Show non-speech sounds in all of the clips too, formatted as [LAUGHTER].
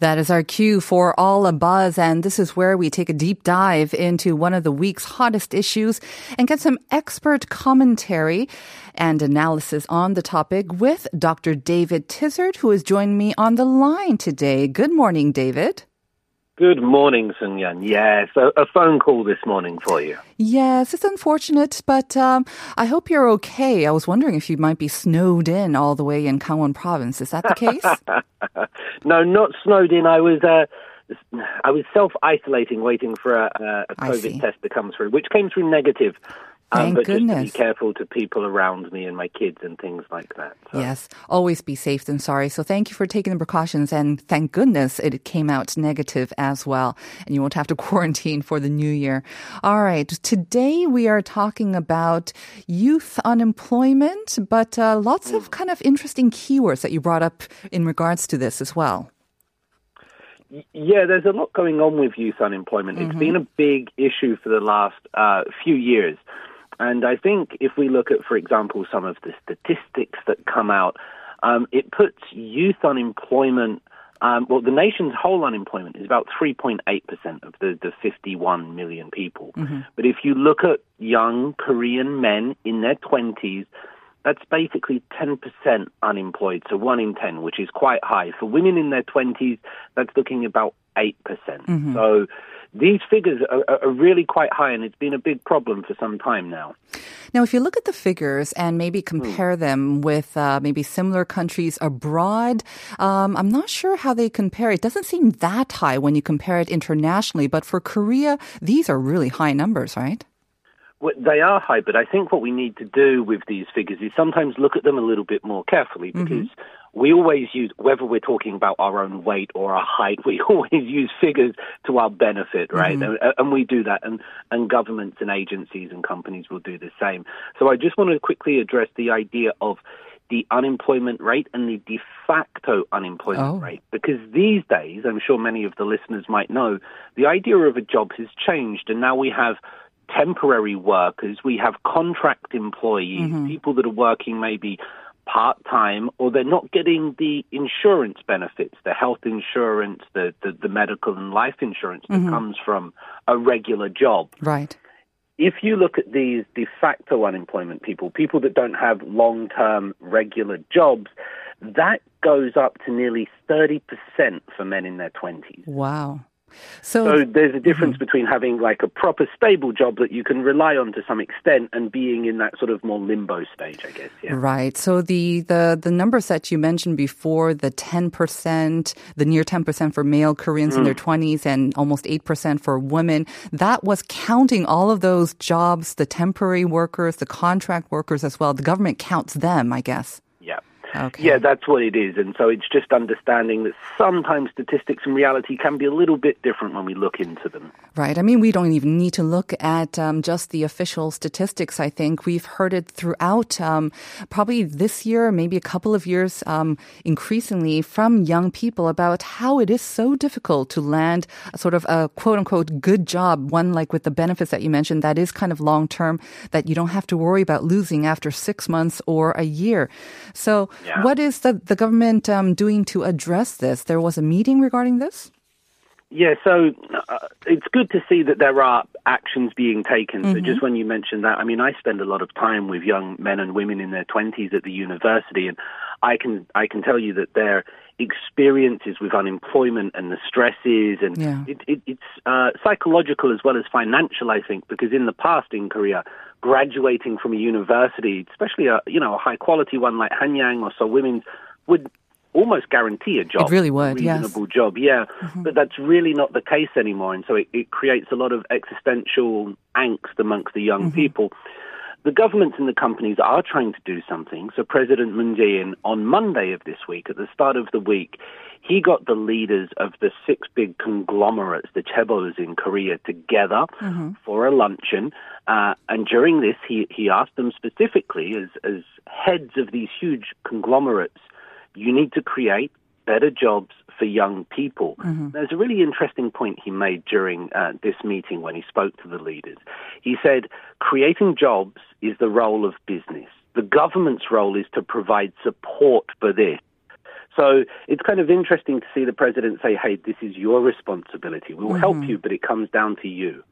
That is our cue for All a Buzz, and this is where we take a deep dive into one of the week's hottest issues and get some expert commentary and analysis on the topic with Dr. David Tizzard, who has joined me on the line today. Good morning, David. Good morning, Sun Yan. Yes, a, a phone call this morning for you. Yes, it's unfortunate, but um, I hope you're okay. I was wondering if you might be snowed in all the way in Gangwon province. Is that the case? [LAUGHS] no, not snowed in. I was. Uh, I was self isolating, waiting for a, see. COVID test to come through, which came through negative. Um, Thank but just to goodness. be careful to people around me and my kids and things like that. So. Yes, always be safe than sorry. So thank you for taking the precautions, and thank goodness it came out negative as well, and you won't have to [LAUGHS] quarantine for the new year. All right, today we are talking about youth unemployment, but uh, lots of kind of interesting keywords that you brought up in regards to this as well. Yeah, there's a lot going on with youth unemployment. It's been a big issue for the last uh, few years. And I think if we look at, for example, some of the statistics that come out, um, it puts youth unemployment, um, well, the nation's whole unemployment is about 3.8% of the, the 51 million people. But if you look at young Korean men in their 20s, that's basically 10% unemployed, so 1 in 10, which is quite high. For women in their 20s, that's looking about 8%. So these figures are, are- really quite high, and it's been a big problem for some time now. Now, if you look at the figures and maybe compare them with uh, maybe similar countries abroad, um, I'm not sure how they compare. It doesn't seem that high when you compare it internationally, but for Korea, these are really high numbers, right? Well, they are high, but I think what we need to do with these figures is sometimes look at them a little bit more carefully because we always use, whether we're talking about our own weight or our height, [LAUGHS] we always use figures to our benefit, right? Mm-hmm. And, and we do that, and, and governments and agencies and companies will do the same. So I just want to quickly address the idea of the unemployment rate and the de facto unemployment Oh. rate. Because these days, I'm sure many of the listeners might know, the idea of a job has changed, and now we have temporary workers, we have contract employees, mm-hmm. people that are working maybe part time, or they're not getting the insurance benefits, the health insurance, the, the, the medical and life insurance that mm-hmm. comes from a regular job Right. if you look at these de facto unemployment people, people that don't have long term regular jobs, that goes up to nearly 30% for men in their 20s. Wow. So So, there's a mm-hmm. difference between having like a proper stable job that you can rely on to some extent and being in that sort of more limbo stage, I guess. Yeah. right. So the, the, the numbers that you mentioned before, the 10%, the near 10% for male Koreans in their mm. 20s and almost 8% for women, that was counting all of those jobs, the temporary workers, the contract workers as well. The government counts them, I guess. Yeah. Okay. Yeah, that's what it is. And so it's just understanding that sometimes statistics and reality can be a little bit different when we look into them. Right. I mean, we don't even need to look at um, just the official statistics. I think we've heard it throughout, um, probably this year, maybe a couple of years, um, increasingly from young people about how it is so difficult to land a sort of a quote unquote good job, one like with the benefits that you mentioned that is kind of long term, that you don't have to worry about losing after six months or a year. So, Yeah. what is the, the government um, doing to address this? There was a meeting regarding this? Yeah, so uh, it's good to see that there are actions being taken. So just when you mentioned that, I mean, I spend a lot of time with young men and women in their twenties at the university, and I can I can tell you that their experiences with unemployment and the stresses and Yeah. it, it, it's uh, psychological as well as financial. I think because in the past in Korea, graduating from a university, especially a you know a high quality one like Hanyang or so, women's would almost guarantee a job. It really would, yes. Mm-hmm. reasonable job, yeah. But that's really not the case anymore, and so it, it creates a lot of existential angst amongst the young Mm-hmm. people. The governments and the companies are trying to do something. So President Moon Jae-in on Monday of this week, at the start of the week, he got the leaders of the six big conglomerates, the chaebols in Korea, together for a luncheon. Uh, and during this, he, he asked them specifically, as, as heads of these huge conglomerates, you need to create better jobs for young people. There's a really interesting point he made during uh, this meeting when he spoke to the leaders. He said, creating jobs is the role of business. The government's role is to provide support for this. So it's kind of interesting to see the president say, hey, this is your responsibility. We will help you, but it comes down to you.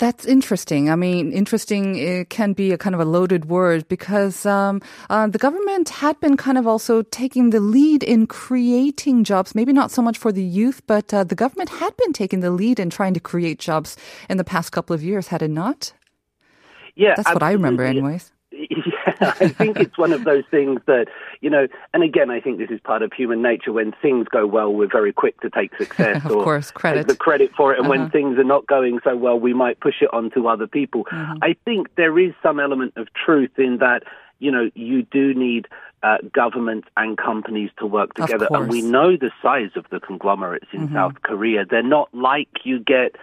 That's interesting. I mean, interesting it can be a kind of a loaded word because um, uh, the government had been kind of also taking the lead in creating jobs. Maybe not so much for the youth, but uh, the government had been taking the lead in trying to create jobs in the past couple of years, had it not? Yeah, That's what I remember, absolutely. anyways. [LAUGHS] Yeah, I think it's one of those things that, you know, and again, I think this is part of human nature. When things go well, we're very quick to take success [LAUGHS] Of or course, credit. take the credit for it. And Uh-huh. when things are not going so well, we might push it on to other people. Mm-hmm. I think there is some element of truth in that, you know, you do need uh, government and companies to work together. And we know the size of the conglomerates in Mm-hmm. South Korea. They're not like you get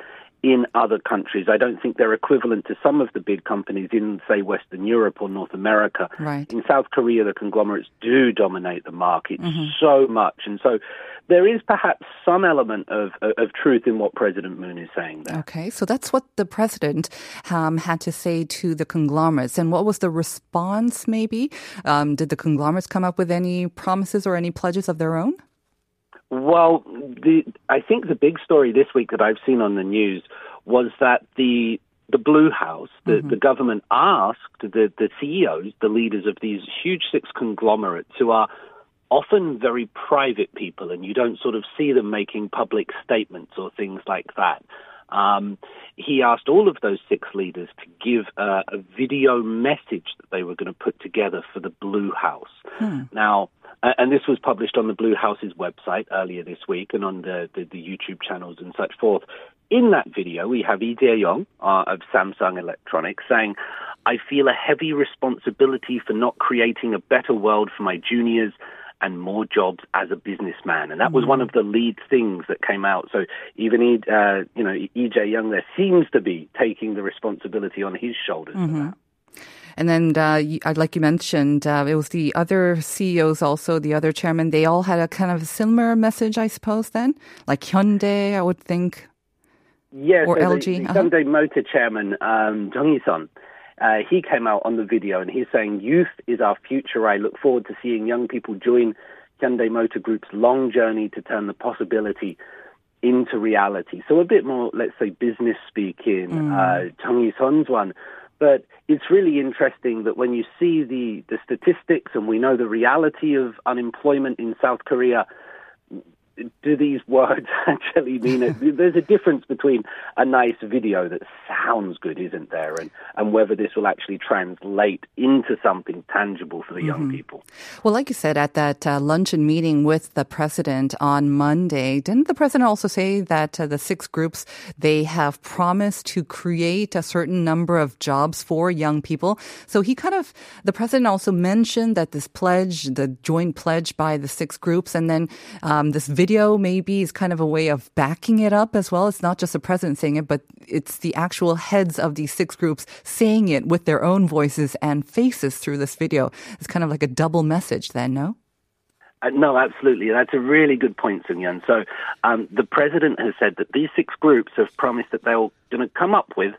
in other countries. I don't think they're equivalent to some of the big companies in, say, Western Europe or North America. Right. In South Korea, the conglomerates do dominate the market Mm-hmm. so much. And so there is perhaps some element of, of truth in what President Moon is saying there. Okay, so that's what the president um, had to say to the conglomerates. And what was the response, maybe? Um, did the conglomerates come up with any promises or any pledges of their own? Well, the, I think the big story this week that I've seen on the news was that the the Blue House, the, the government asked the, the CEOs, the leaders of these huge six conglomerates who are often very private people and you don't sort of see them making public statements or things like that. Um, he asked all of those six leaders to give uh, a video message that they were going to put together for the Blue House. Now, uh, and this was published on the Blue House's website earlier this week and on the, the, the YouTube channels and such forth. In that video, we have Lee Jae-yong uh, of Samsung Electronics saying, I feel a heavy responsibility for not creating a better world for my juniors and more jobs as a businessman. And that was one of the lead things that came out. So even, uh, you know, Lee Jae-yong there seems to be taking the responsibility on his shoulders for that. And then, uh, uh, like you mentioned, uh, it was the other CEOs also, the other chairman, they all had a kind of similar message, I suppose, then? Like Hyundai, I would think. Yes, Or so LG, The, the uh-huh. Hyundai Motor chairman, um, Chung Eui-sun, uh, he came out on the video and he's saying, youth is our future. I look forward to seeing young people join Hyundai Motor Group's long journey to turn the possibility into reality. So a bit more, let's say, business speak in uh, Chung Eui-sun's one. But it's really interesting that when you see the, the statistics and we know the reality of unemployment in South Korea, do these [LAUGHS] words actually mean it? There's a difference between a nice video that sounds good, isn't there, and, and whether this will actually translate into something tangible for the young people. Well, like you said, at that uh, luncheon meeting with the president on Monday, didn't the president also say that uh, the six groups, they have promised to create a certain number of jobs for young people? So he kind of, the president also mentioned that this pledge, the joint pledge by the six groups, and then um, this video maybe is kind of a way of backing it up as well. It's not just the president saying it, but it's the actual heads of these six groups saying it with their own voices and faces through this video. It's kind of like a double message then, no? Uh, no, absolutely. That's a really good point, Sun Yun. So um, the president has said that these six groups have promised that they're going to come up with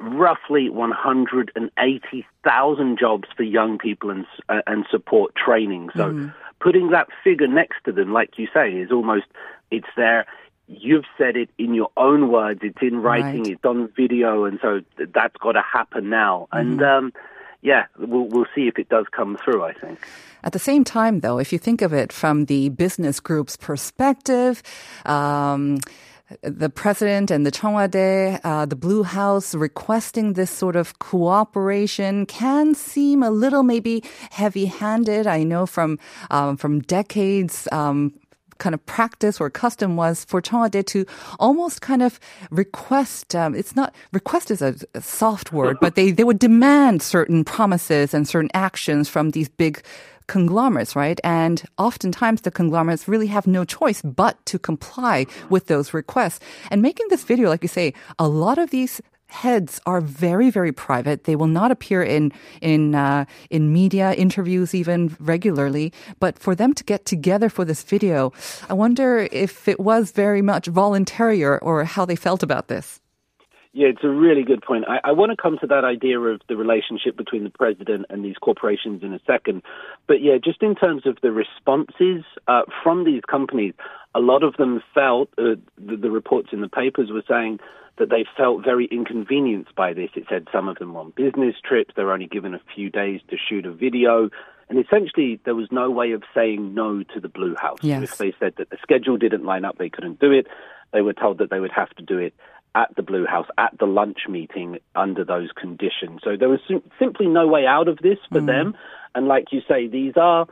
roughly 180,000 jobs for young people and, uh, and support training. So putting that figure next to them, like you say, is almost, it's there. You've said it in your own words. It's in writing. Right. It's on video. And so th- that's got to happen now. And, um, yeah, we'll, we'll see if it does come through, I think. At the same time, though, if you think of it from the business group's perspective, um, the president and the Cheongwadae, uh, the Blue House requesting this sort of cooperation can seem a little maybe heavy-handed. I know from um, from decades. Um, kind of practice or custom was for Cheongwadae to almost kind of request. Um, it's not request is a, a soft word, but they they would demand certain promises and certain actions from these big conglomerates, right? And oftentimes the conglomerates really have no choice but to comply with those requests. And making this video, like you say, a lot of these heads are very very private. They will not appear in in uh, in media interviews even regularly. But for them to get together for this video i wonder if it was very much voluntary or, or how they felt about this Yeah, it's a really good point. I, I want to come to that idea of the relationship between the president and these corporations in a second. But yeah, just in terms of the responses uh, from these companies, a lot of them felt, uh, the, the reports in the papers were saying that they felt very inconvenienced by this. It said some of them were on business trips, they were only given a few days to shoot a video. And essentially, there was no way of saying no to the Blue House. Yes. If they said that the schedule didn't line up, they couldn't do it. They were told that they would have to do it at the Blue House at the lunch meeting under those conditions. So there was sim- simply no way out of this for mm. them. And like you say, these are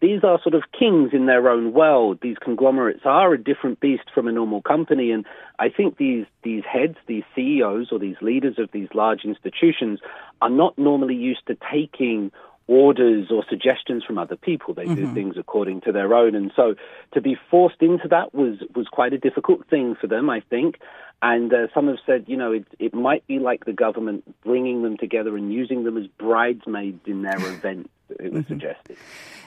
these are sort of kings in their own world. These conglomerates are a different beast from a normal company, and I think these these heads, these CEOs or these leaders of these large institutions are not normally used to taking orders or suggestions from other people. They do mm-hmm. things according to their own, and so to be forced into that was was quite a difficult thing for them, I think. And uh, some have said, you know, it it might be like the government bringing them together and using them as bridesmaids in their [LAUGHS] event. It was suggested.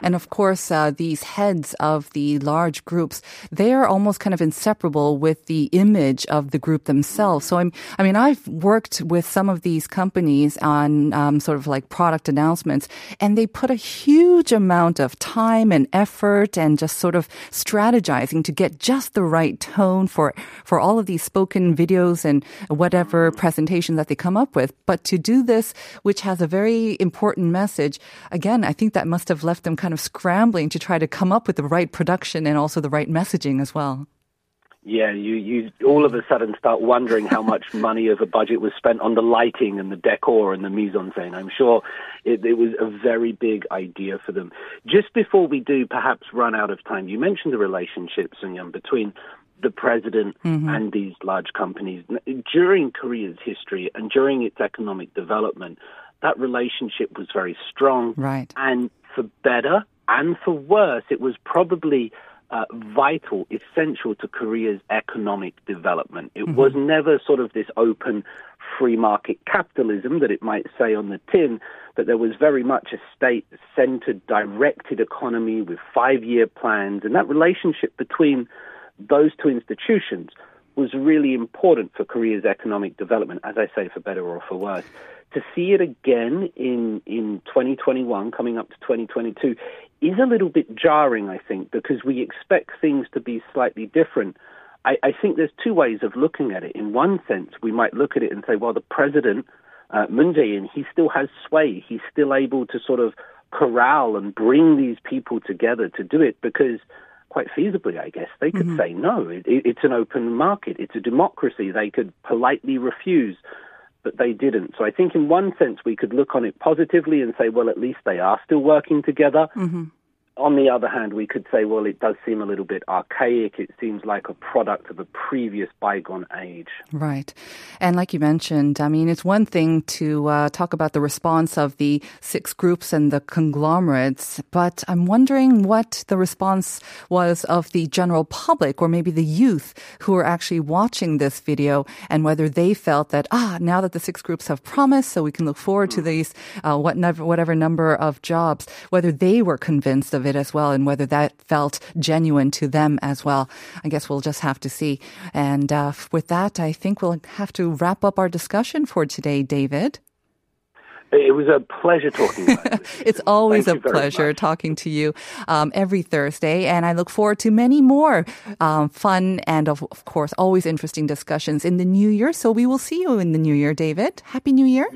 And of course, uh, these heads of the large groups, they are almost kind of inseparable with the image of the group themselves. So I'm, I mean, I've worked with some of these companies on um, sort of like product announcements, and they put a huge amount of time and effort and just sort of strategizing to get just the right tone for for all of these spoken videos and whatever presentation that they come up with. But to do this, which has a very important message, again, I think that must have left them kind of scrambling to try to come up with the right production and also the right messaging as well. Yeah, you, you all of a sudden start wondering how much [LAUGHS] money of a budget was spent on the lighting and the decor and the mise en scène. I'm sure it, it was a very big idea for them. Just before we do perhaps run out of time, you mentioned the relationship, Sun between the president and these large companies. During Korea's history and during its economic development, that relationship was very strong. Right. And for better and for worse, it was probably uh, vital, essential to Korea's economic development. It was never sort of this open free market capitalism that it might say on the tin, but there was very much a state centered, directed economy with five year plans. And that relationship between those two institutions was really important for Korea's economic development, as I say, for better or for worse. To see it again in, in 2021, coming up to 2022, is a little bit jarring, I think, because we expect things to be slightly different. I, I think there's two ways of looking at it. In one sense, we might look at it and say, well, the president, uh, Moon Jae-in, he still has sway. He's still able to sort of corral and bring these people together to do it because quite feasibly, I guess, they could mm-hmm. say no. It, it, it's an open market. It's a democracy. They could politely refuse, but they didn't. So I think in one sense we could look on it positively and say, well, at least they are still working together. Mm-hmm. On the other hand, we could say, well, it does seem a little bit archaic. It seems like a product of a previous bygone age. Right. And like you mentioned, I mean, it's one thing to uh, talk about the response of the six groups and the conglomerates, but I'm wondering what the response was of the general public or maybe the youth who are actually watching this video and whether they felt that, ah, now that the six groups have promised, so we can look forward to these, uh, what, whatever number of jobs, whether they were convinced of it as well and whether that felt genuine to them as well. I guess we'll just have to see. And uh, with that, I think we'll have to wrap up our discussion for today, David. It was a pleasure talking. [LAUGHS] It's always Thank a pleasure much. talking to you um, every Thursday, and I look forward to many more um, fun and, of, of course, always interesting discussions in the new year. So we will see you in the new year, David. Happy New Year.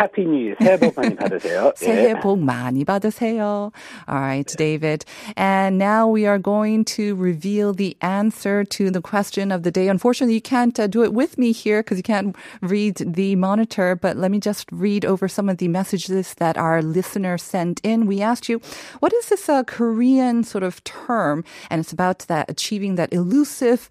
Happy New Year. 새해 복 많이 받으세요. [LAUGHS] 새해 예. 복 많이 받으세요. All right, David. And now we are going to reveal the answer to the question of the day. Unfortunately, you can't uh, do it with me here because you can't read the monitor, but let me just read over some of the messages that our listener sent in. We asked you, what is this uh, Korean sort of term? And it's about that achieving that elusive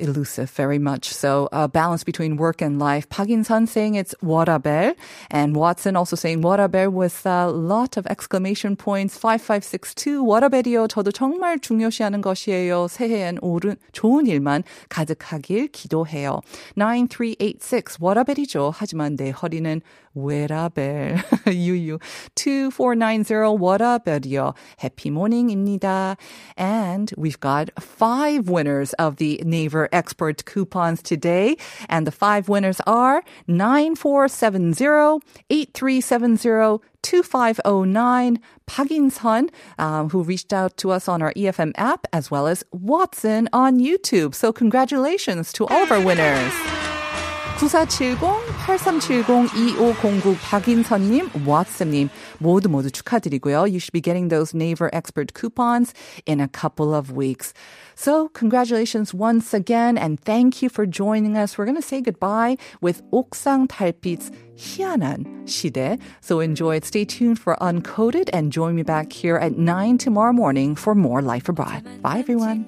elusive very much. So a balance between work and life. Park In-sun saying it's 워라벨 and Watson also saying 워라벨 with a lot of exclamation points. 5562 워라벨이요. 저도 정말 중요시하는 것이에요. 새해엔 옳은 좋은 일만 가득하길 기도해요. 9386 워라벨이죠. 하지만 내 허리는 what up, eh? [LAUGHS] 유유 2490 What up, Elio? Happy morning입니다. And we've got five winners of the Naver Expert coupons today, and the five winners are 9470 8370 2509 Park In-sun, um, uh, who reached out to us on our EFM app, as well as Watson on YouTube. So, congratulations to all of our winners. 9470-8370-2509 박인선님, 왓슨님 모두 모두 축하드리고요. You should be getting those Naver Expert coupons in a couple of weeks. So congratulations once again and thank you for joining us. We're going to say goodbye with 옥상 달빛 희한한 시대. So enjoy it. Stay tuned for Uncoded and join me back here at 9 tomorrow morning for more Life Abroad. Bye everyone.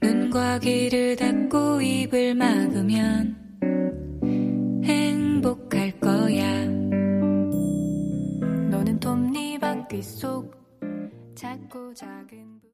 눈과 귀를 닫고 입을 막으면 행복할 거야. 너는 톱니 바퀴 속 작고 작은